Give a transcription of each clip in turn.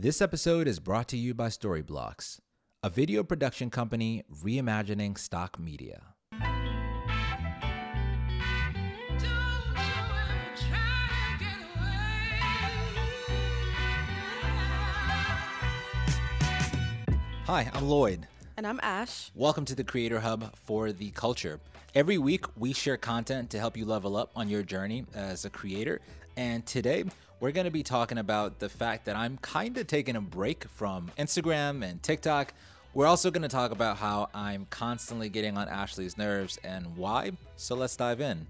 This episode is brought to you by Storyblocks, a video production company reimagining stock media. Hi, I'm Lloyd. And I'm Ash. Welcome to the Creator Hub for the culture. Every week, we share content to help you level up on your journey as a creator. And today, we're going to be talking about the fact that I'm kind of taking a break from Instagram and TikTok. We're also going to talk about how I'm constantly getting on Ashley's nerves and why. So let's dive in.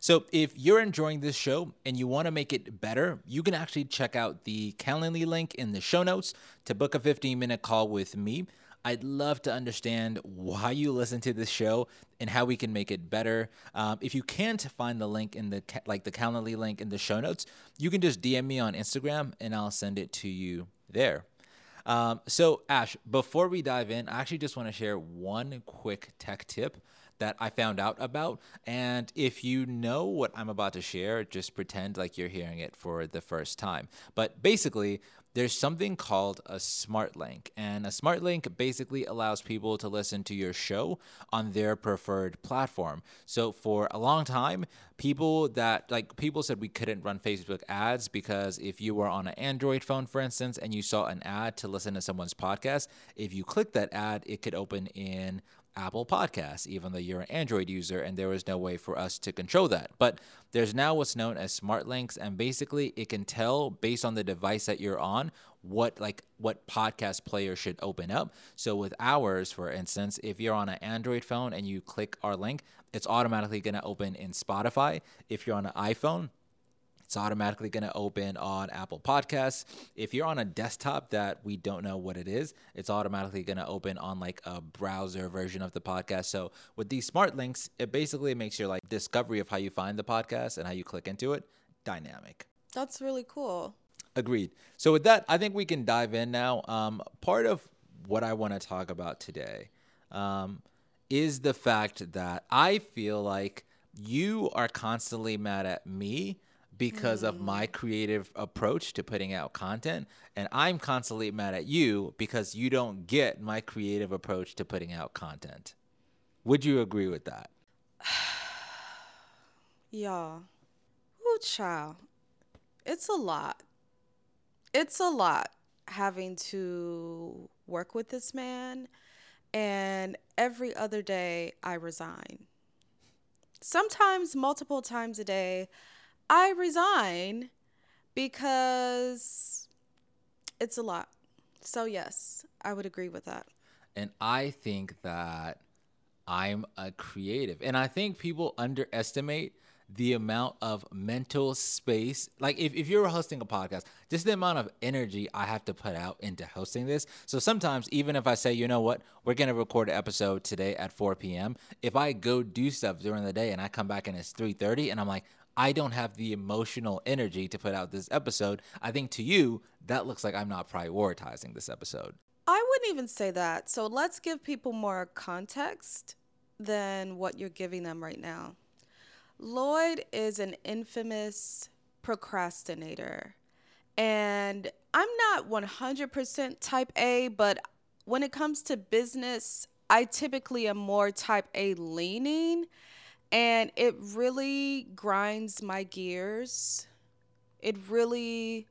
So, if you're enjoying this show and you want to make it better, you can actually check out the Calendly link in the show notes to book a 15 minute call with me. I'd love to understand why you listen to this show and how we can make it better. Um, if you can't find the link in the like the Calendly link in the show notes, you can just DM me on Instagram and I'll send it to you there. Um, so Ash, before we dive in, I actually just want to share one quick tech tip that I found out about. And if you know what I'm about to share, just pretend like you're hearing it for the first time. But basically, there's something called a smart link and a smart link basically allows people to listen to your show on their preferred platform. So for a long time people that like people said we couldn't run facebook ads because if you were on an android phone for instance and you saw an ad to listen to someone's podcast if you click that ad it could open in Apple Podcasts, even though you're an Android user, and there was no way for us to control that. But there's now what's known as smart links, and basically it can tell based on the device that you're on what like what podcast player should open up. So with ours, for instance, if you're on an Android phone and you click our link, it's automatically going to open in Spotify. If you're on an iPhone, it's automatically going to open on Apple Podcasts. If you're on a desktop that we don't know what it is, it's automatically going to open on like a browser version of the podcast. So with these smart links, it basically makes your like discovery of how you find the podcast and how you click into it dynamic. That's really cool. Agreed. So with that, I think we can dive in now. Um, part of what I want to talk about today um, is the fact that I feel like you are constantly mad at me because mm. of my mm. creative approach to putting out content. And I'm constantly mad at you because you don't get my creative approach to putting out content. Would you agree with that? Y'all. Ooh, child. It's a lot. It's a lot having to work with this man. And every other day, I resign. Sometimes multiple times a day, I resign because it's a lot. So, yes, I would agree with that. And I think that I'm a creative. And I think people underestimate the amount of mental space. Like, if, if you're hosting a podcast, just the amount of energy I have to put out into hosting this. So sometimes, even if I say, you know what, we're to record an episode today at 4 p.m., if I go do stuff during the day and I come back and it's 3.30 and I'm like, I don't have the emotional energy to put out this episode. I think to you, that looks like I'm not prioritizing this episode. I wouldn't even say that. So let's give people more context than what you're giving them right now. Lloyd is an infamous procrastinator. And I'm not 100% type A, but when it comes to business, I typically am more type A leaning and it really grinds my gears. It really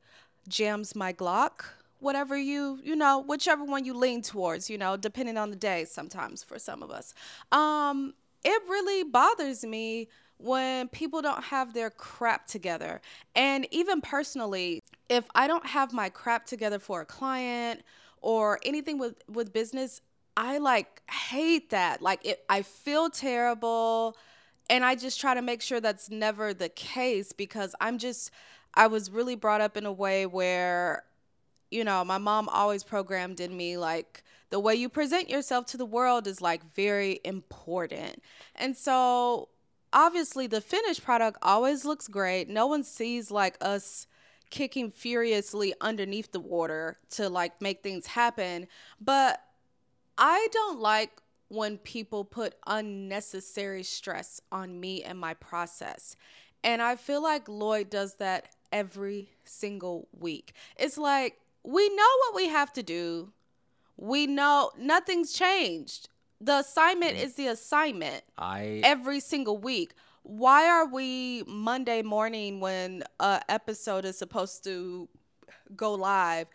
jams my Glock. Whatever you, you know, whichever one you lean towards, you know, depending on the day sometimes for some of us. Um, it really bothers me when people don't have their crap together. And even personally, if I don't have my crap together for a client or anything with with business, I like hate that. Like it I feel terrible and I just try to make sure that's never the case because I'm just I was really brought up in a way where you know, my mom always programmed in me like the way you present yourself to the world is like very important. And so obviously the finished product always looks great. No one sees like us kicking furiously underneath the water to like make things happen, but I don't like when people put unnecessary stress on me and my process. And I feel like Lloyd does that every single week. It's like we know what we have to do. We know nothing's changed. The assignment is the assignment I every single week. Why are we Monday morning when a episode is supposed to go live?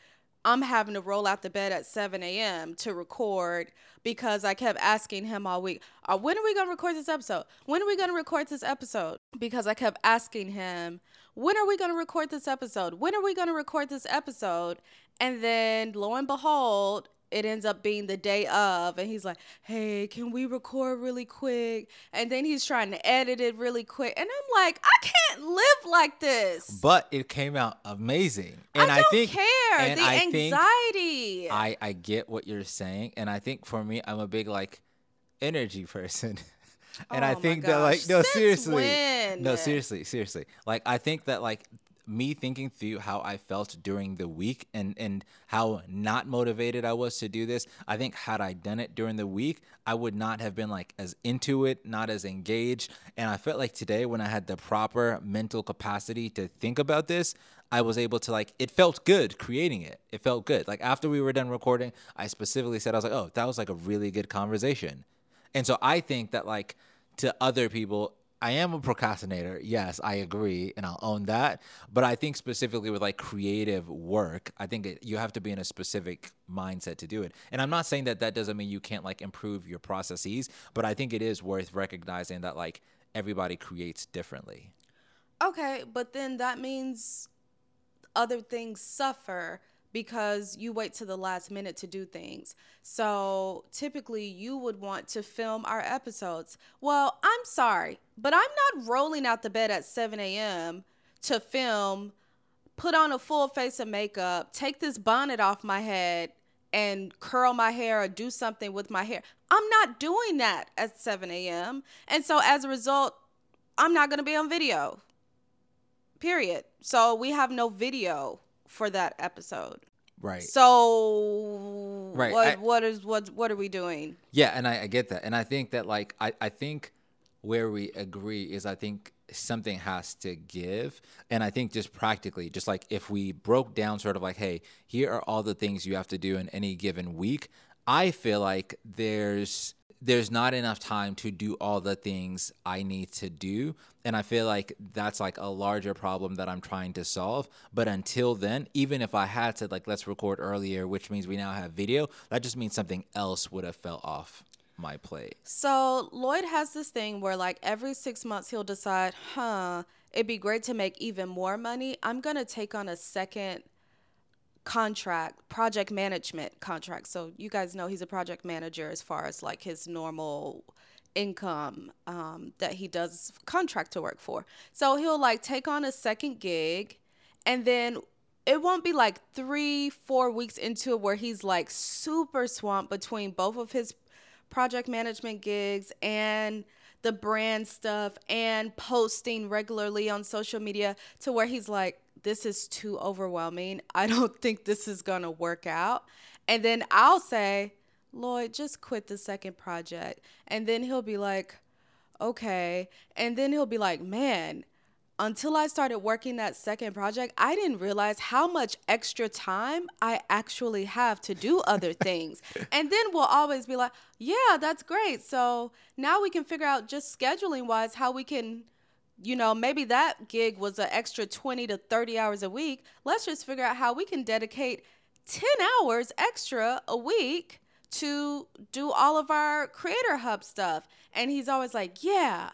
I'm having to roll out the bed at 7 a.m. to record because I kept asking him all week, uh, when are we going to record this episode? When are we going to record this episode? Because I kept asking him, when are we going to record this episode? When are we going to record this episode? And then lo and behold, it ends up being the day of and he's like hey can we record really quick? And then he's trying to edit it really quick and i'm like i can't live like this. But it came out amazing. And I I, don't think care. and the I think anxiety. I I get what you're saying, and I think for me, I'm a big like energy person, and Oh I think that like no since seriously, when? no seriously, seriously, like I think that like me thinking through how I felt during the week and and how not motivated I was to do this, I think had I done it during the week, I would not have been like as into it, not as engaged, and I felt like today when I had the proper mental capacity to think about this, I was able to like it felt good creating it. It felt good. Like after we were done recording, I specifically said I was like, "Oh, that was like a really good conversation." And so I think that like to other people, I am a procrastinator. Yes, I agree and I'll own that. But I think specifically with like creative work, I think it, you have to be in a specific mindset to do it. And I'm not saying that that doesn't mean you can't like improve your processes, but I think it is worth recognizing that like everybody creates differently. okay but then that means other things suffer because you wait to the last minute to do things. So typically you would want to film our episodes. Well, I'm sorry, but I'm not rolling out the bed at 7 a.m. to film, put on a full face of makeup, take this bonnet off my head, and curl my hair or do something with my hair. I'm not doing that at 7 a.m. And so as a result, I'm not going to be on video. Period. So we have no video for that episode. Right. So Right, what I- what is what what are we doing? Yeah, and I, I get that. And I think that like I, I think where we agree is I think something has to give. And I think just practically, just like if we broke down sort of like, hey, here are all the things you have to do in any given week, I feel like there's there's not enough time to do all the things I need to do. And I feel like that's like a larger problem that I'm trying to solve. But until then, even if I had said like let's record earlier, which means we now have video, that just means something else would have fell off my plate. So Lloyd has this thing where like every six months he'll decide, huh, it'd be great to make even more money. I'm gonna take on a second contract, project management contract. So you guys know he's a project manager as far as like his normal income um, that he does contract to work for. So he'll like take on a second gig and then it won't be like three, four weeks into it where he's like super swamped between both of his project management gigs and the brand stuff and posting regularly on social media to where he's like, this is too overwhelming. I don't think this is going to work out. And then I'll say, Lloyd, just quit the second project. And then he'll be like, okay. And then he'll be like, man, until I started working that second project, I didn't realize how much extra time I actually have to do other things. and then we'll always be like, yeah, that's great. So now we can figure out just scheduling wise how we can, you know, maybe that gig was an extra 20 to 30 hours a week. Let's just figure out how we can dedicate 10 hours extra a week to do all of our creator hub stuff. And he's always like, yeah.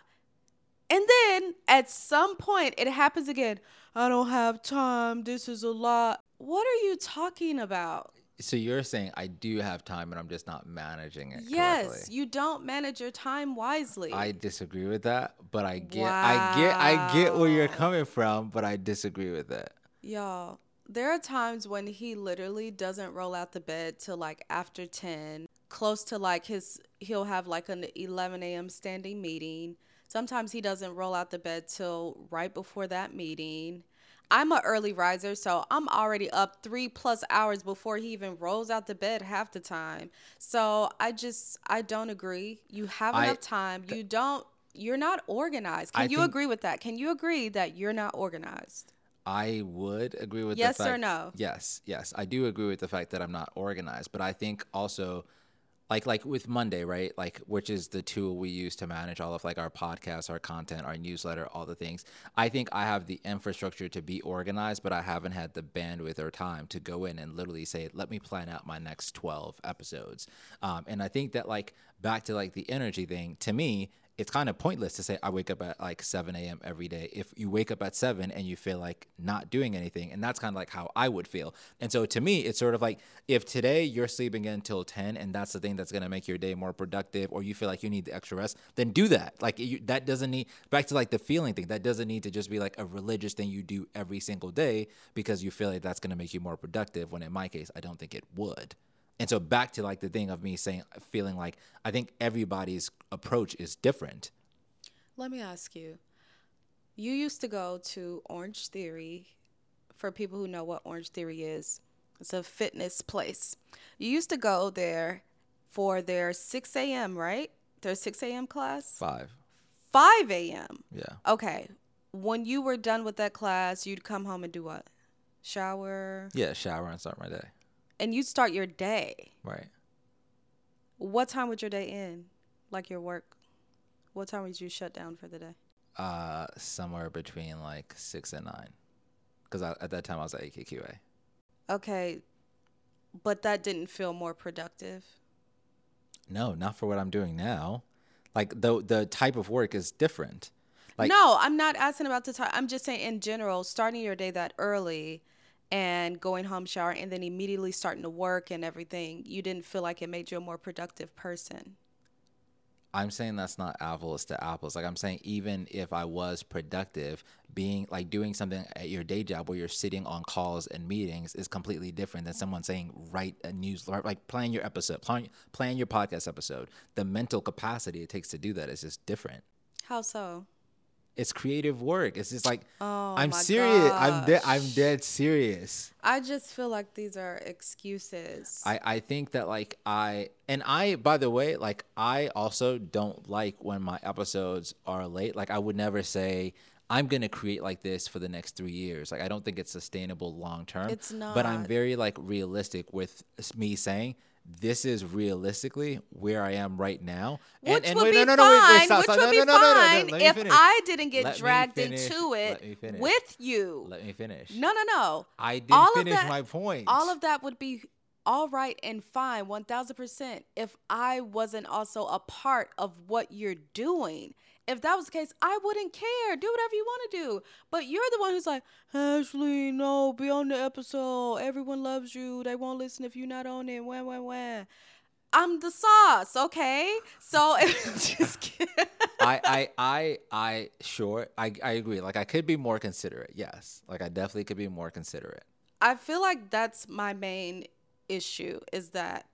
And then at some point it happens again. I don't have time. This is a lot. What are you talking about? So you're saying I do have time and I'm just not managing it Yes, correctly. you don't manage your time wisely. I disagree with that, but I get I get I get where you're coming from, but I disagree with it. Y'all, there are times when he literally doesn't roll out the bed till like after 10, close to like his, he'll have like an 11 a.m. standing meeting. Sometimes he doesn't roll out the bed till right before that meeting. I'm an early riser, so I'm already up three plus hours before he even rolls out the bed half the time. So I just, I don't agree. You have I- enough time. You don't, you're not organized. Can I you agree with that? Can you agree that you're not organized? I would agree with Yes the fact, or no? Yes, yes, I do agree with the fact that I'm not organized, but I think also like like with Monday, right? Like which is the tool we use to manage all of like our podcasts, our content, our newsletter, all the things. I think I have the infrastructure to be organized, but I haven't had the bandwidth or time to go in and literally say, "Let me plan out my next 12 episodes." Um, and I think that like back to like the energy thing, to me, it's kind of pointless to say I wake up at like 7 a.m. every day. If you wake up at 7 and you feel like not doing anything, and that's kind of like how I would feel. And so to me, it's sort of like if today you're sleeping until 10 and that's the thing that's going to make your day more productive, or you feel like you need the extra rest, then do that. Like you, that doesn't need, back to like the feeling thing, that doesn't need to just be like a religious thing you do every single day because you feel like that's going to make you more productive. When in my case, I don't think it would. And so back to like the thing of me saying, feeling like I think everybody's approach is different. Let me ask you. You used to go to Orange Theory. For people who know what Orange Theory is, it's a fitness place. You used to go there for their 6 a.m., right? Their 6 a.m. class? Five. 5 a.m. Yeah. Okay. When you were done with that class, you'd come home and do what? Shower. Yeah. Shower and start my day. And you'd start your day. Right. What time would your day end? Like your work? What time would you shut down for the day? Uh, somewhere between like six and nine, because at that time I was at AKQA. Okay. But that didn't feel more productive. No, not for what I'm doing now. Like the the type of work is different. Like no, I'm not asking about the time. I'm just saying in general, starting your day that early and going home, shower, and then immediately starting to work and everything, you didn't feel like it made you a more productive person. I'm saying that's not apples to apples. Like I'm saying, even if I was productive, being like doing something at your day job where you're sitting on calls and meetings is completely different than someone saying write a news like plan your episode, plan, plan your podcast episode. The mental capacity it takes to do that is just different. How so? It's creative work. It's just like Oh I'm serious. I'm dead. I'm dead serious. I just feel like these are excuses. I, I think that like I and I by the way like I also don't like when my episodes are late. Like I would never say I'm gonna create like this for the next three years. Like I don't think it's sustainable long term. It's not. But I'm very like realistic with me saying this is realistically where I am right now. which and, and would wait, be no, no, no, wait, wait, fine. stop, which would No, be no, no, no, fine if finish. I didn't get Let dragged into it with you. Let me finish. No, no, no. I didn't All finish that- my point. All of that would be all right and fine, 1000%, if I wasn't also a part of what you're doing. If that was the case, I wouldn't care. Do whatever you want to do. But you're the one who's like, Ashley, no, be on the episode. Everyone loves you. They won't listen if you're not on it. Wah, wah, wah. I'm the sauce, okay? So, just kidding. I, I, I, I, sure, I, I agree. Like, I could be more considerate. Yes, like I definitely could be more considerate. I feel like that's my main issue is that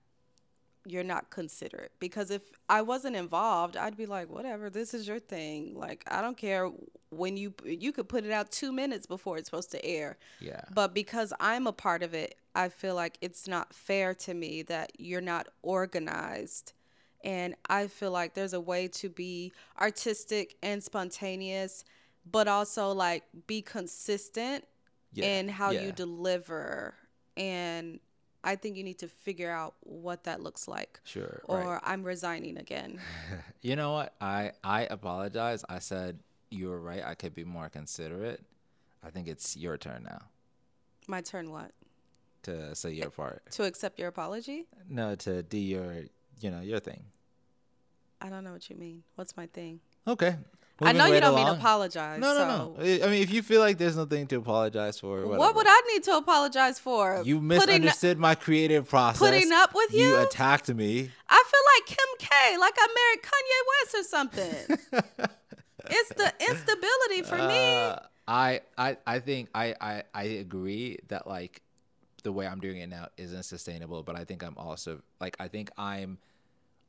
you're not considerate because if I wasn't involved, I'd be like, whatever, this is your thing. Like, I don't care when you you could put it out 2 minutes before it's supposed to air. Yeah. But because I'm a part of it, I feel like it's not fair to me that you're not organized. And I feel like there's a way to be artistic and spontaneous, but also like be consistent Yeah, in how yeah. you deliver. And I think you need to figure out what that looks like. Sure. Or right. I'm resigning again. You know what? I, I apologize. I said you were right. I could be more considerate. I think it's your turn now My turn what? to say your part. To accept your apology? No, to do your, you know, your thing. I don't know what you mean. What's my thing? Okay. I know you don't mean along. apologize. No, no, so. no. I mean, if you feel like there's nothing to apologize for, whatever. What would I need to apologize for? You Putting- misunderstood my creative process. putting up with You you? attacked me. I feel like Kim K, like I married Kanye West or something. it's the instability for me. Uh, I, I, I think I, I, I agree that like the way I'm doing it now isn't sustainable, but I think I'm also like I think I'm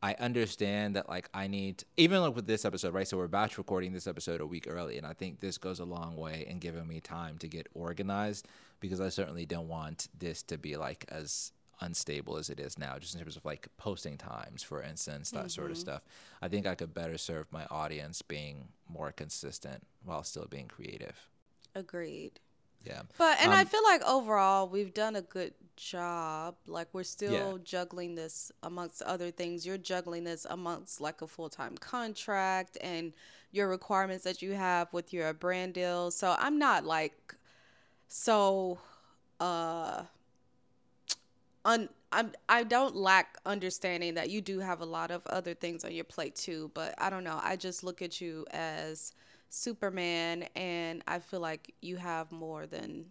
I understand that like I need even like with this episode, right? So we're batch recording this episode a week early, and I think this goes a long way in giving me time to get organized because I certainly don't want this to be like as unstable as it is now, just in terms of like posting times, for instance, that sort of mm-hmm. stuff. I think I could better serve my audience being more consistent while still being creative. Agreed. Yeah. But and I Um, feel like overall we've done a good job. Like we're still Yeah. juggling this amongst other things. You're juggling this amongst like a full time contract and your requirements that you have with your brand deal. So I'm not like so uh un I'm I don't lack understanding that you do have a lot of other things on your plate too, but I don't know. I just look at you as Superman and I feel like you have more than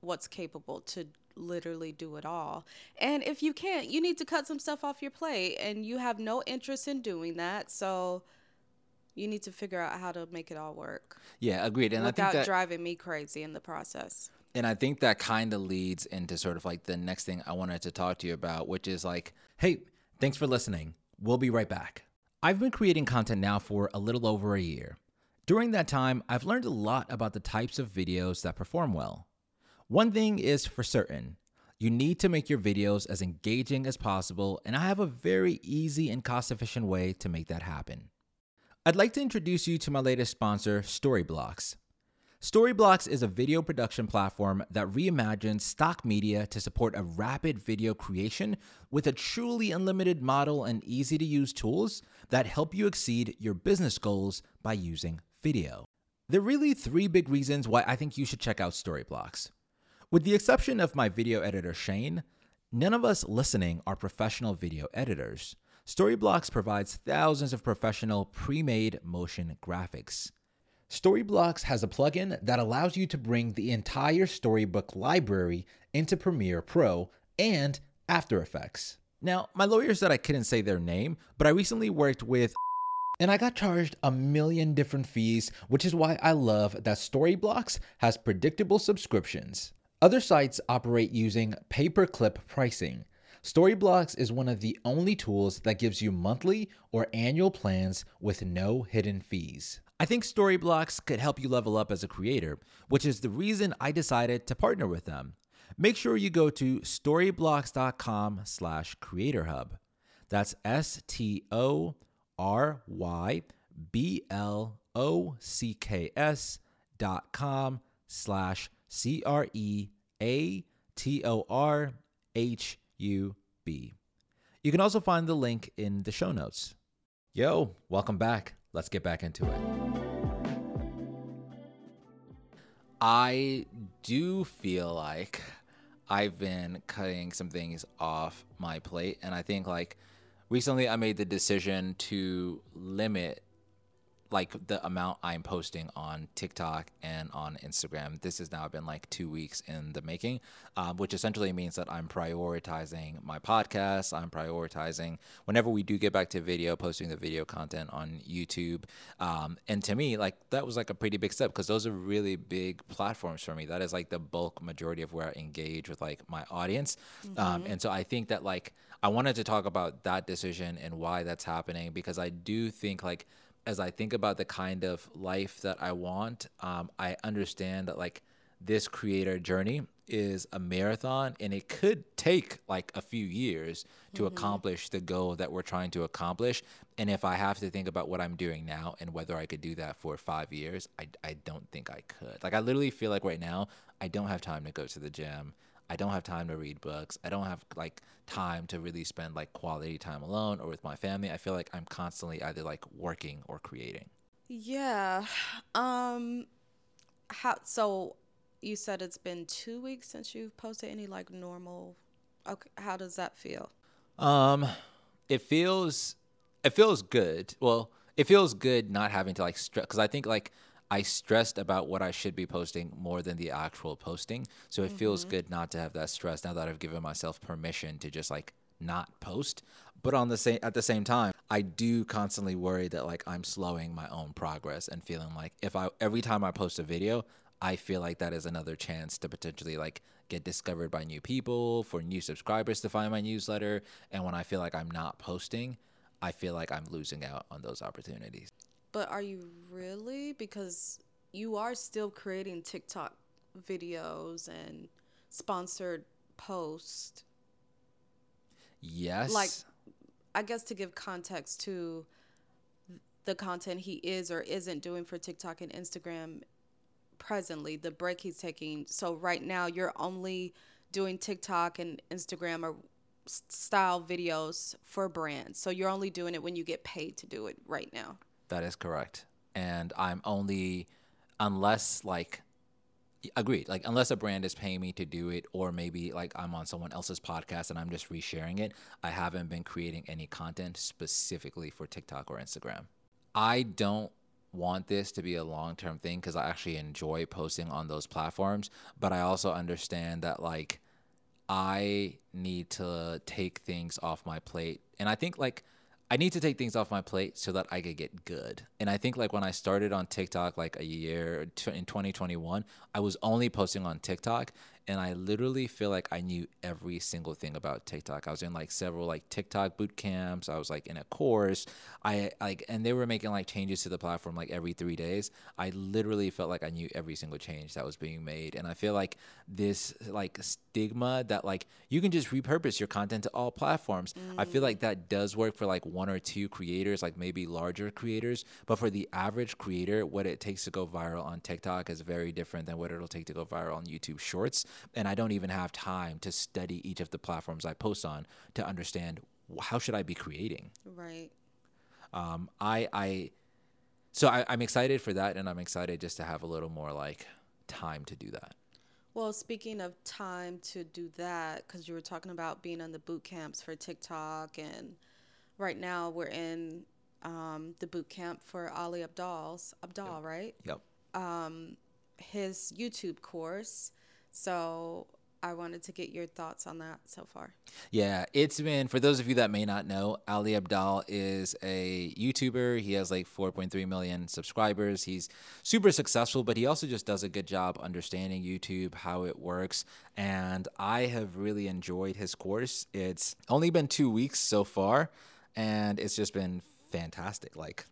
what's capable to literally do it all. And if you can't, you need to cut some stuff off your plate and you have no interest in doing that. So you need to figure out how to make it all work Yeah, agreed. And I without think that driving me crazy in the process. And I think that kind of leads into sort of like the next thing I wanted to talk to you about, which is like, hey, thanks for listening. We'll be right back. I've been creating content now for a little over a year. During that time, I've learned a lot about the types of videos that perform well. One thing is for certain you need to make your videos as engaging as possible, and I have a very easy and cost efficient way to make that happen. I'd like to introduce you to my latest sponsor, Storyblocks. Storyblocks is a video production platform that reimagines stock media to support a rapid video creation with a truly unlimited model and easy to use tools that help you exceed your business goals by using video. There are really three big reasons why I think you should check out Storyblocks. With the exception of my video editor, Shane, none of us listening are professional video editors. Storyblocks provides thousands of professional pre made motion graphics. Storyblocks has a plugin that allows you to bring the entire Storyblocks library into Premiere Pro and After Effects. Now, my lawyer said I couldn't say their name, but I recently worked with and I got charged a million different fees, which is why I love that Storyblocks has predictable subscriptions. Other sites operate using pay per clip pricing. Storyblocks is one of the only tools that gives you monthly or annual plans with no hidden fees. I think Storyblocks could help you level up as a creator, which is the reason I decided to partner with them. Make sure you go to storyblocks.com slash creatorhub. That's S T O R Y B L O C K S dot com slash C R E A T O R H U B. You can also find the link in the show notes. Yo, welcome back. Let's get back into it. I do feel like I've been cutting some things off my plate. And I think like recently I made the decision to limit like the amount I'm posting on TikTok and on Instagram. This has now been like two weeks in the making, um, which essentially means that I'm prioritizing my podcast. I'm prioritizing whenever we do get back to video, posting the video content on YouTube. Um, and to me, like that was like a pretty big step because those are really big platforms for me. That is like the bulk majority of where I engage with like my audience. Um, and so I think that like I wanted to talk about that decision and why that's happening because I do think like as I think about the kind of life that I want, um, I understand that like this creator journey is a marathon and it could take like a few years to accomplish the goal that we're trying to accomplish. And if I have to think about what I'm doing now and whether I could do that for five years, I, I don't think I could. Like, I literally feel like right now, I don't have time to go to the gym. I don't have time to read books. I don't have like time to really spend like quality time alone or with my family. I feel like I'm constantly either like working or creating. Yeah. Um how so you said it's been 2 weeks since you've posted any like normal Okay, how does that feel? Um, it feels it feels good. Well, it feels good not having to like stress because I think like I stressed about what I should be posting more than the actual posting. So it feels mm-hmm. good not to have that stress now that I've given myself permission to just like not post. But on the same at the same time, I do constantly worry that like I'm slowing my own progress and feeling like if I every time I post a video, I feel like that is another chance to potentially like get discovered by new people, for new subscribers to find my newsletter. And when I feel like I'm not posting, I feel like I'm losing out on those opportunities. But are you really because you are still creating TikTok videos and sponsored posts Yes. like I guess to give context to the content he is or isn't doing for TikTok and Instagram presently, the break he's taking. So right now, you're only doing TikTok and Instagram or style videos for brands. So you're only doing it when you get paid to do it right now. That is correct. And I'm only, unless like, agreed, like, unless a brand is paying me to do it, or maybe like I'm on someone else's podcast and I'm just resharing it, I haven't been creating any content specifically for TikTok or Instagram. I don't want this to be a long term thing because I actually enjoy posting on those platforms, but I also understand that like I need to take things off my plate. And I think like I need to take things off my plate so that I could get good. And I think like when I started on TikTok like a year in 2021, I was only posting on TikTok and I literally feel like I knew every single thing about TikTok. I was in like several like TikTok boot camps. I was like in a course. I like and they were making like changes to the platform like every 3 days. I literally felt like I knew every single change that was being made and I feel like this like stigma that like you can just repurpose your content to all platforms. Mm. I feel like that does work for like one or two creators, like maybe larger creators, but for the average creator, what it takes to go viral on TikTok is very different than what it'll take to go viral on YouTube Shorts and I don't even have time to study each of the platforms I post on to understand how should I be creating. Right. Um, I I so I, I'm excited for that, and I'm excited just to have a little more like time to do that. Well, speaking of time to do that, because you were talking about being on the boot camps for TikTok, and right now we're in um, the boot camp for Ali Abdaal's Abdaal, yep. right? Yep. Um, his YouTube course so I wanted to get your thoughts on that so far. Yeah, it's been for those of you that may not know, Ali Abdaal is a YouTuber. He has like 4.3 million subscribers. He's super successful, but he also just does a good job understanding YouTube, how it works, and I have really enjoyed his course. It's only been 2 weeks so far, and it's just been fantastic. Like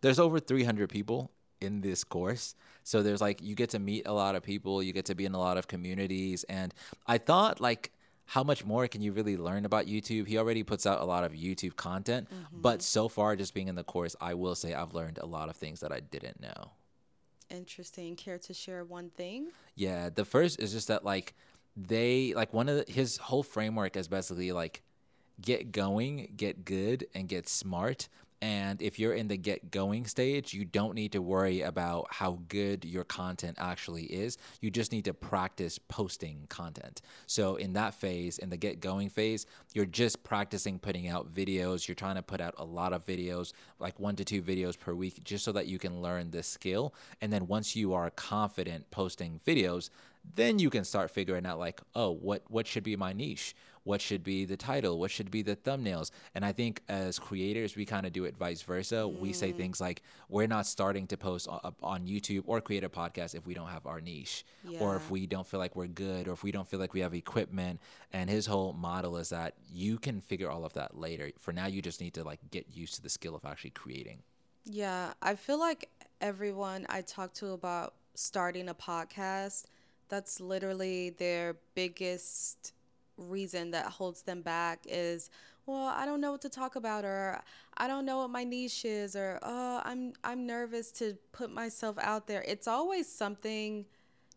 there's over 300 people in this course. So there's like you get to meet a lot of people, you get to be in a lot of communities and I thought like how much more can you really learn about YouTube? He already puts out a lot of YouTube content, mm-hmm. but so far just being in the course, I will say I've learned a lot of things that I didn't know. Interesting. Care to share one thing? Yeah, the first is just that like they like one of the, his whole framework is basically like get going, get good, and get smart. And if you're in the get going stage, you don't need to worry about how good your content actually is. You just need to practice posting content. So, in that phase, in the get going phase, you're just practicing putting out videos. You're trying to put out a lot of videos, like one to two videos per week, just so that you can learn this skill. And then once you are confident posting videos, then you can start figuring out like oh what what should be my niche what should be the title what should be the thumbnails and i think as creators we kind of do it vice versa mm. we say mm. things like we're not starting to post on youtube or create a podcast if we don't have our niche yeah. or if we don't feel like we're good or if we don't feel like we have equipment and his whole model is that you can figure all of that later for now you just need to like get used to the skill of actually creating yeah i feel like everyone i talk to about starting a podcast that's literally their biggest reason that holds them back is well i don't know what to talk about or i don't know what my niche is or oh i'm i'm nervous to put myself out there. It's always something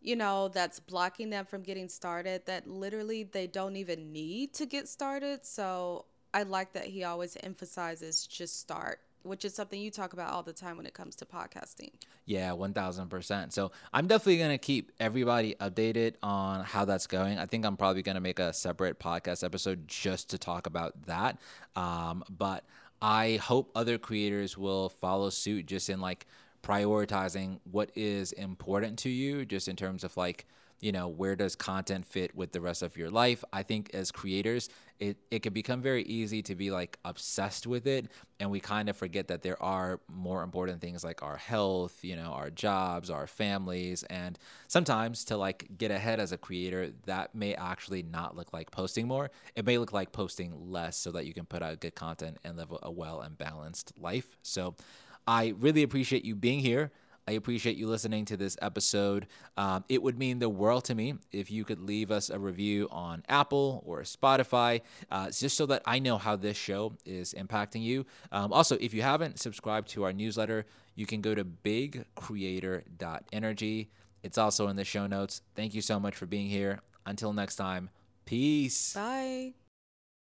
you know that's blocking them from getting started that literally they don't even need to get started. So i like that he always emphasizes just start which is something you talk about all the time when it comes to podcasting. Yeah, 1000%. So I'm definitely going to keep everybody updated on how that's going. I think I'm probably going to make a separate podcast episode just to talk about that. Um, but I hope other creators will follow suit just in like prioritizing what is important to you, just in terms of like, you know where does content fit with the rest of your life? I think as creators it, it can become very easy to be like obsessed with it and we kind of forget that there are more important things like our health you know our jobs our families and sometimes to like get ahead as a creator that may actually not look like posting more. It may look like posting less so that you can put out good content and live a well and balanced life. So i really appreciate you being here I appreciate you listening to this episode. Um, it would mean the world to me if you could leave us a review on Apple or Spotify, uh, just so that I know how this show is impacting you. Um, also, if you haven't subscribed to our newsletter, you can go to bigcreator.energy It's also in the show notes. Thank you so much for being here. Until next time, peace. Bye.